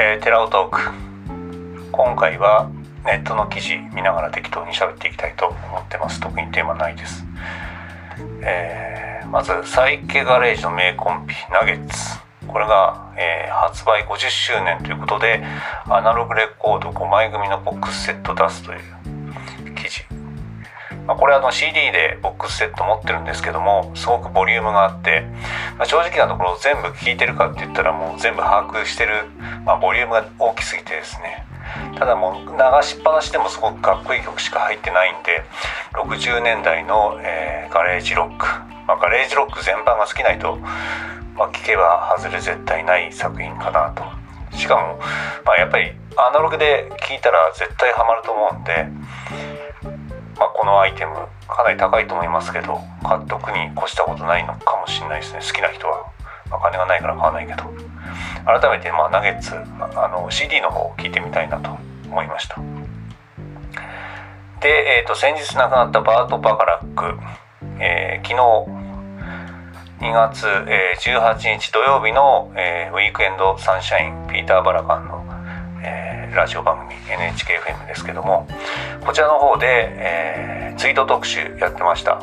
えー、テラオトーク。今回はネットの記事見ながら適当に喋っていきたいと思ってます。特にテーマないです、えー、まずサイケガレージの名コンビナゲッツ。これが、えー、発売50周年ということでアナログレコード5枚組のボックスセット出すというまあ、これあの CD でボックスセット持ってるんですけどもすごくボリュームがあって、まあ、正直なところ全部聴いてるかって言ったらもう全部把握してる、まあ、ボリュームが大きすぎてですね。ただもう流しっぱなしでもすごくかっこいい曲しか入ってないんで60年代の、えー、ガレージロック、まあ、ガレージロック全般が好きな人、まあ、聴けば外れ絶対ない作品かなと。しかも、まあ、やっぱりアナログで聴いたら絶対ハマると思うんでまあ、このアイテムかなり高いと思いますけど買っとくに越したことないのかもしれないですね。好きな人は、まあ、金がないから買わないけど。改めてまあナゲッツあの CD の方を聞いてみたいなと思いました。で、えーと、先日亡くなったバート・バカラック、えー、昨日2月、えー、18日土曜日の、えー、ウィークエンドサンシャインピーター・バラカンのラジオ番組 NHKFM ですけどもこちらの方で、えー、ツイート特集やってました。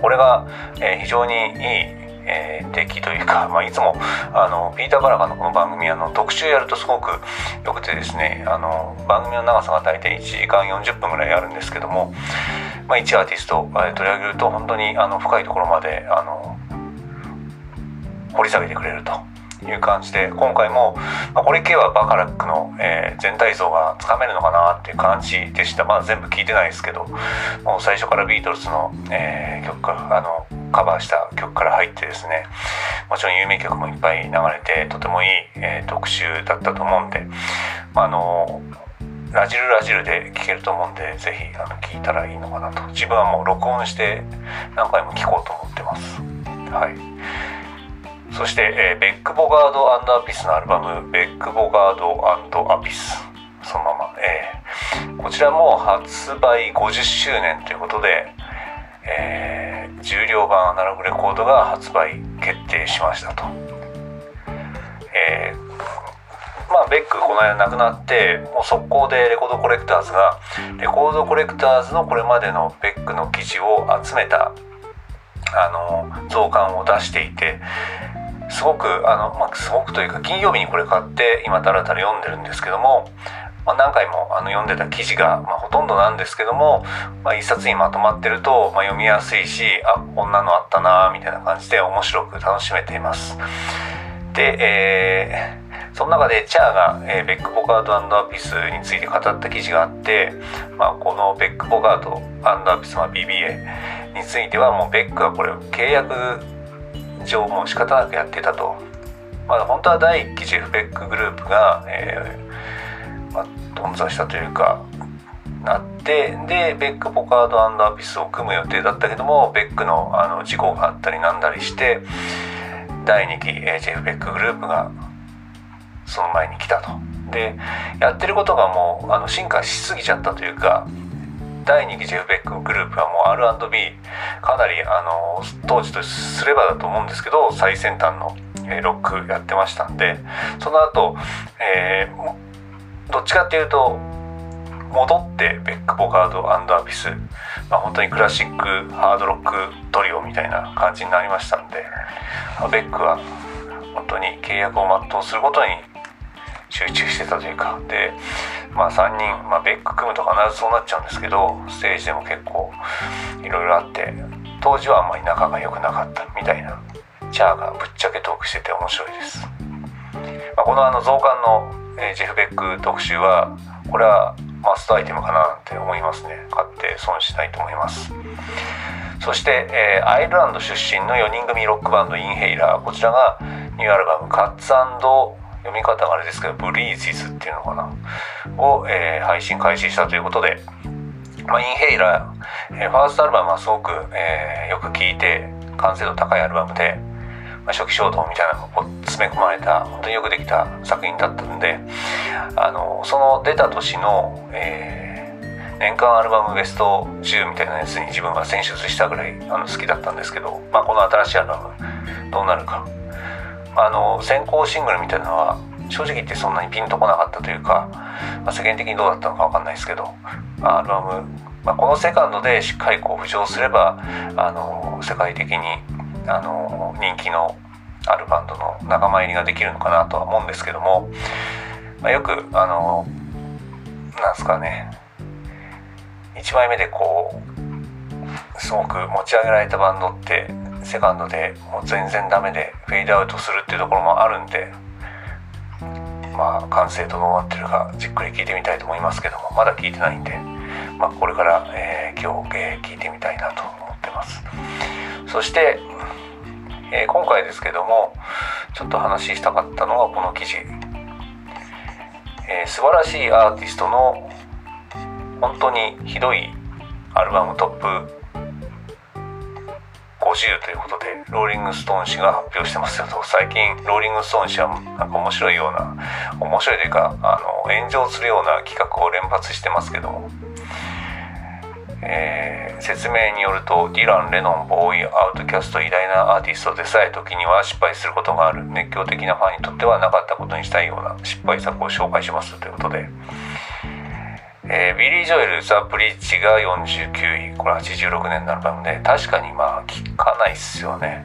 これが、えー、非常にいい、えー、出来というか、まあ、いつもあのピーター・バラカのこの番組あの特集やるとすごくよくてですねあの番組の長さが大体1時間40分ぐらいあるんですけども、まあ、1アーティスト、えー、取り上げると本当にあの深いところまであの掘り下げてくれると。いう感じで今回も、まあ、これ系はバカラックの、えー、全体像がつかめるのかなっていう感じでした。まだ全部聞いてないですけどもう最初からビートルズの、えー、曲あのカバーした曲から入ってですねもちろん有名曲もいっぱい流れてとてもいい、えー、特集だったと思うんで、まあ、あのラジルラジルで聴けると思うんでぜひあの聞いたらいいのかなと。自分はもう録音して何回も聴こうと思ってます。はい。そして、えー、ベック・ボガードアピスのアルバム「ベック・ボガードアピス」そのまま、えー、こちらも発売50周年ということで、えー、重量版アナログレコードが発売決定しましたと。えー、まあ、ベックこの間亡くなってもう速攻でレコードコレクターズがレコードコレクターズのこれまでのベックの記事を集めたあの増刊を出していてすごくあの、まあ、すごくというか金曜日にこれ買って今たらたら読んでるんですけども、まあ、何回もあの読んでた記事が、まあ、ほとんどなんですけども、まあ、一冊にまとまってると、まあ、読みやすいしあこんなのあったなみたいな感じで面白く楽しめています。で、えー、その中でチャーが、えー、ベック・ボガードアピスについて語った記事があって、まあ、このベック・ボガードアピス、まあ、BBA についてはもうベックはこれ契約上もう仕方なくやってたと。まあ、本当は第1期ジェフ・ベックグループが、えーまあ、頓挫したというかなってでベック・ポカードアピスを組む予定だったけどもベックのあの事故があったりなんだりして第2期、えー、ジェフ・ベックグループがその前に来たと。でやってることがもうあの進化しすぎちゃったというか第2期ジェフ・ベックグループはもう R&B かなりあの当時とすればだと思うんですけど最先端の、ロックやってましたんで。その後、えー、どっちかっていうと戻ってベック・ボガードアビス、まあ、本当にクラシックハードロックトリオみたいな感じになりましたんで。ベックは本当に契約を全うすることに集中してたというか。でまあ3人、まあ、ベック組むと必ずそうなっちゃうんですけどステージでも結構いろいろあって当時はあんまり仲が良くなかったみたいなチャーがぶっちゃけトークしてて面白いです、まあ、このあの増刊の、え、ジェフ・ベック特集はこれはマストアイテムかなって思いますね。買って損しないと思います。そして、えー、アイルランド出身の4人組ロックバンドインヘイラー。こちらがニューアルバム「カッツ読み方があれですけどブリージズっていうのかな？を、えー、配信開始したということで、まあ、インヘイラー、えー、ファーストアルバムはすごく、えー、よく聴いて完成度高いアルバムで、まあ、初期衝動みたいなのが詰め込まれた本当によくできた作品だったんであのその出た年の、えー、年間アルバムベスト10みたいなやつに自分は選出したぐらいあの好きだったんですけど、まあ、この新しいアルバムどうなるか。あの先行シングルみたいなのは正直言ってそんなにピンとこなかったというか、まあ、世間的にどうだったのか分かんないですけど、アルバム、まあ、このセカンドでしっかりこう浮上すればあの世界的にあの人気のあるバンドの仲間入りができるのかなとは思うんですけども、まあ、よくあのなんすかね1枚目でこうすごく持ち上げられたバンドってセカンドでもう全然ダメでフェードアウトするっていうところもあるんでまあ完成どうなってるかじっくり聞いてみたいと思いますけどもまだ聞いてないんで、まあ、これから、えー、今日、えー、聞いてみたいなと思ってます。そして、えー、今回ですけどもちょっと話したかったのはこの記事、えー、素晴らしいアーティストの本当にひどいアルバムトップ50ということでローリング・ストーン氏が発表してますよと。最近ローリング・ストーン氏はなんか面白いような面白いというかあの炎上するような企画を連発してますけども、えー、説明によるとディラン・レノン・ボーイ・アウトキャスト偉大なアーティストでさえ時には失敗することがある。熱狂的なファンにとってはなかったことにしたいような失敗作を紹介しますということで。えー、ビリー・ジョエル、ザ・ブリッジが49位。これ86年のアルバムで、確かにまあ聞かないっすよね。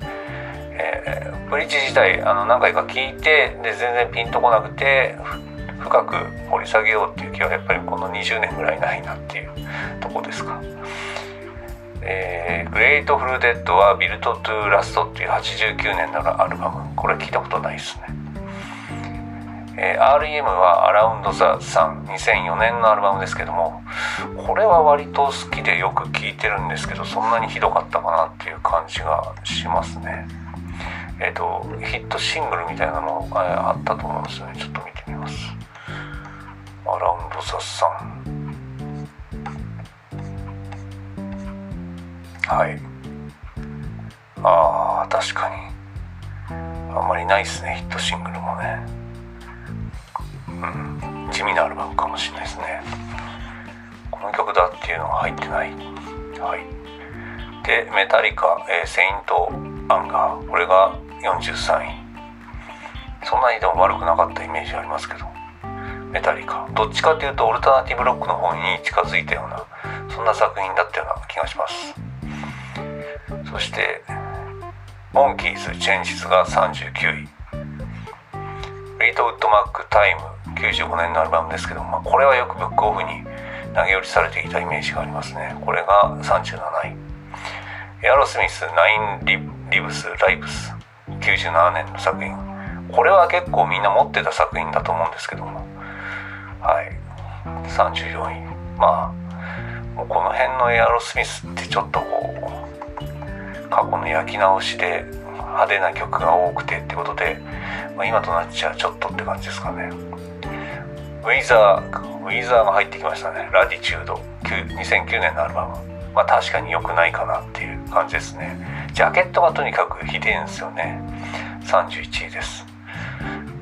えー、ブリッジ自体あの何回か聞いてで全然ピンとこなくて深く掘り下げようっていう気はやっぱりこの20年ぐらいないなっていうとこですか。えー、グレートフルデッドはビルトトゥラストっていう89年のアルバムこれ聞いたことないですね。えー、REM はアラウンドザ3 2004年のアルバムですけどもこれは割と好きでよく聴いてるんですけどそんなにひどかったかなっていう感じがしますね。えっ、ー、とヒットシングルみたいなのあったと思うんですよね。ちょっと見てみます。アラウンドザ3はい。あー確かに。あんまりないっすねヒットシングルもね、地味なアルバムかもしれないですね。この曲だっていうのが入ってない。はい。でメタリカ、えー、セイント・アンガーこれが43位。そんなにでも悪くなかったイメージありますけど。メタリカどっちかっていうとオルタナティブロックの方に近づいたようなそんな作品だったような気がします。そしてモンキーズ・チェンジズが39位。リートウッドマック・タイム95年のアルバムですけど、まあ、これはよくブックオフに投げ売りされていたイメージがありますね。これが37位。エアロスミスナインリリブス・ライブス。97年の作品。これは結構みんな持ってた作品だと思うんですけどもはい。34位。まあもうこの辺のエアロスミスってちょっとこう過去の焼き直しで派手な曲が多くてってことで、まあ、今となっちゃちょっとって感じですかね。ウィザーウィザーが入ってきましたね。ラディチュード2009年のアルバム。まあ確かに良くないかなっていう感じですね。ジャケットがとにかくひでえんですよね。31位です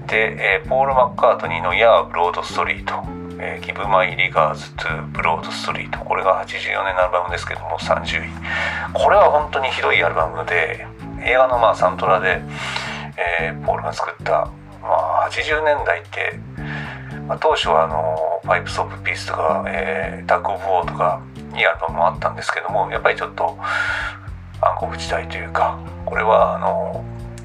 で、えー、ポール・マッカートニーの「ヤー・ブロード・ストリート」えー、ギブ・マイ・リガーズ・トゥ・ブロード・ストリートこれが84年のアルバムですけども30位これは本当にひどいアルバムで映画のまあサントラで、えー、ポールが作った、まあ、80年代ってまあ、当初はあのパイプス・オブ・ピースとか、えー、タッグ・オブ・ウォーとかいいアルバムもあったんですけどもやっぱりちょっと暗黒時代というかこれはあの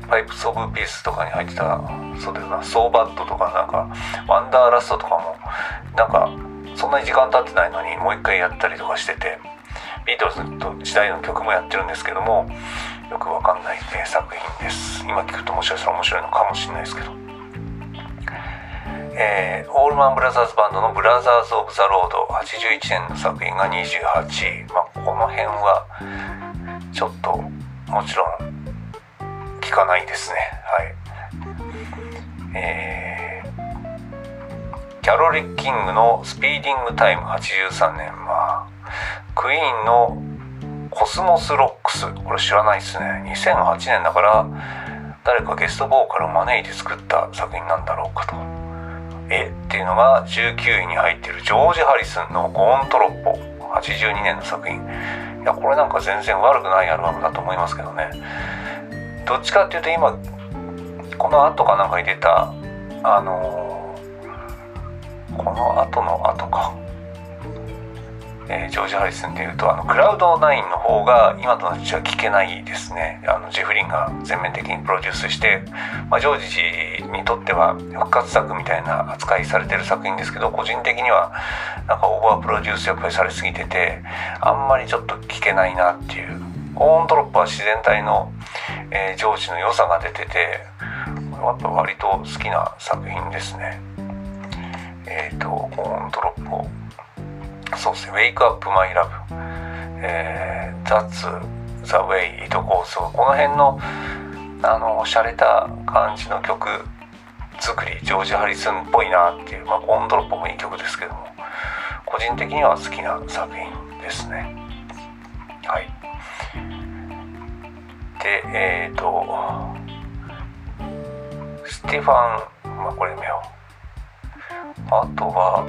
パイプス・オブ・ピースとかに入ってたそうだよなソーバットとかなんかワンダーラストとかもなんかそんなに時間経ってないのにもう一回やったりとかしててビートルズ時代の曲もやってるんですけどもよくわかんない、ね、作品です。今聞くともしかしたら面白いのかもしれないですけど。えー、オールマンブラザーズバンドの「ブラザーズ・オブ・ザ・ロード」81年の作品が28位、まあ、この辺はちょっともちろん聞かないですね。はい。えー、キャロル・キングの「スピーディング・タイム」83年。まあクイーンの「コスモス・ロックス」これ知らないですね。2008年だから誰かゲストボーカルを招いて作った作品なんだろうかと。えっていうのが19位に入ってるジョージ・ハリスンの「ゴーン・トロッポ」82年の作品。いやこれなんか全然悪くないアルバムだと思いますけどね。どっちかっていうと今この後かなんかに出たあのー、この後の後か。えー、ジョージ・ハリスンでいうとあのクラウド9の方が今となっては聞けないですね。あのジェフリンが全面的にプロデュースして、まあ、ジョージにとっては復活作みたいな扱いされてる作品ですけど個人的にはなんかオーバープロデュースやっぱりされすぎててあんまりちょっと聞けないなっていう。オーントロップは自然体の、えー、ジョージの良さが出ててやっぱ割と好きな作品ですね。えっ、ー、とオーントロップを。そうですね、Wake Up My Love、えー、That's the Way It Goes この辺のあの洒落た感じの曲作りジョージ・ハリスンっぽいなっていう、まあ、コンドロップもいい曲ですけども個人的には好きな作品ですね。はい。でえっ、ー、とステファンまあこれ見よう。あとは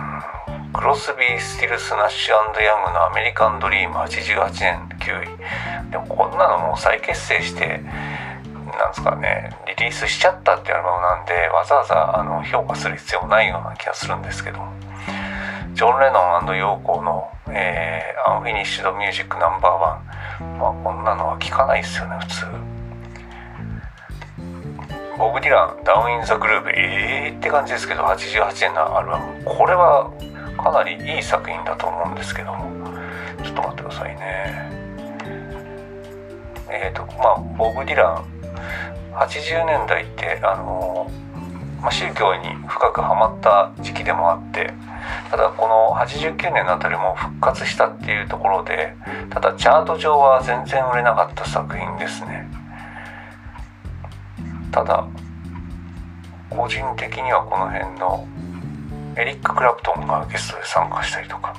うん。クロスビー・スティルス・ナッシュヤングの「アメリカン・ドリーム」88年9位。でもこんなのもう再結成してなんですかねリリースしちゃったってアルバムなんでわざわざあの評価する必要ないような気がするんですけどジョン・レノン、ヨーコの、えー、アンフィニッシュド・ミュージックナンバーワンまあこんなのは聞かないですよね普通。ボブ・ディラン、ダウン・イン・ザ・グルーブ、えーって感じですけど、88年のアルバム。これはかなりいい作品だと思うんですけども、ちょっと待ってくださいね。えっ、ー、と、まあ、ボブ・ディラン、80年代って、あのまあ、宗教に深くはまった時期でもあってただこの89年のあたりも復活したっていうところでただチャート上は全然売れなかった作品ですねただ個人的にはこの辺のエリック・クラプトンがゲストで参加したりとか。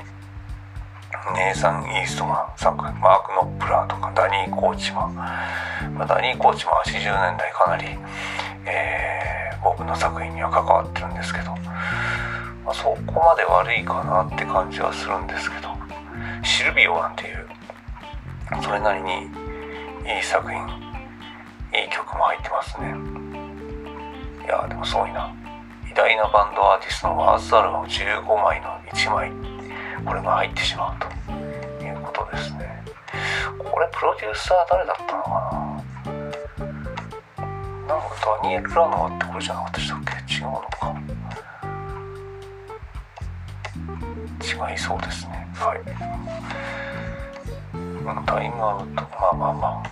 ネイサン・イーストが参加マーク・ノップラーとかダニー・コーチマン、まあ、ダニー・コーチマンは80年代かなり、えー、僕の作品には関わってるんですけど、まあ、そこまで悪いかなって感じはするんですけど。シルビオなんていうそれなりにいい作品いい曲も入ってますね。いやでもすごいな。大なバンドアーティストのファーストアルバム15枚の1枚。これが入ってしまうと。いうことですね。これプロデューサー誰だったのかな？なんかダニエル・ラノアってこれじゃなかったでしたっけ？違うのか。違いそうですね。はい。タイムアウト。まあまあまあ。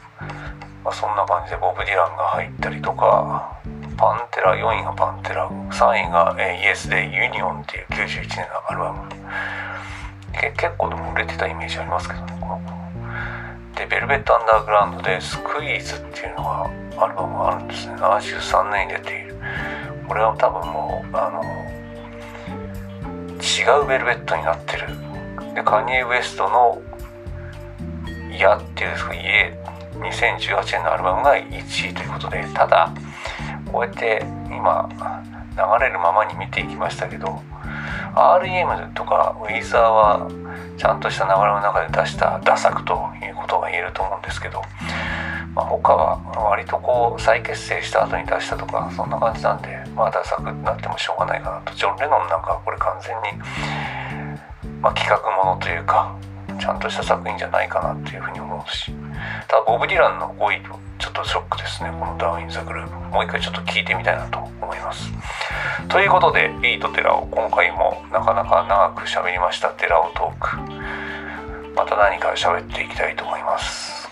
まあ、そんな感じでボブ・ディランが入ったりとか。パンテラ4位がパンテラ。3位が、えー、イエスでユニオンっていう91年のアルバムけ結構でも売れてたイメージありますけどねこの子。でベルベット・アンダーグラウンドでスクイーズっていうのがアルバムがあるんですね。73年に出ている。これは多分もうあの違うベルベットになってる。でカニエ・ウエストの「嫌」っていうんですか「」2018年のアルバムが1位ということで。ただこうやって今流れるままに見ていきましたけど REM とかウィザーはちゃんとした流れの中で出した打作ということが言えると思うんですけど、まあ、他は割とこう再結成した後に出したとかそんな感じなんでまあ打作になってもしょうがないかなと。ジョン・レノンなんかはこれ完全に、まあ、企画ものというかちゃんとした作品じゃないかなっていうふうに思うし。ただボブ・ディランの5位ととショックですね。このダウン・イン・ザ・グループ。もう一回ちょっと聞いてみたいなと思います。ということでビートテラを今回もなかなか長く喋りました。テラオトーク。また何か喋っていきたいと思います。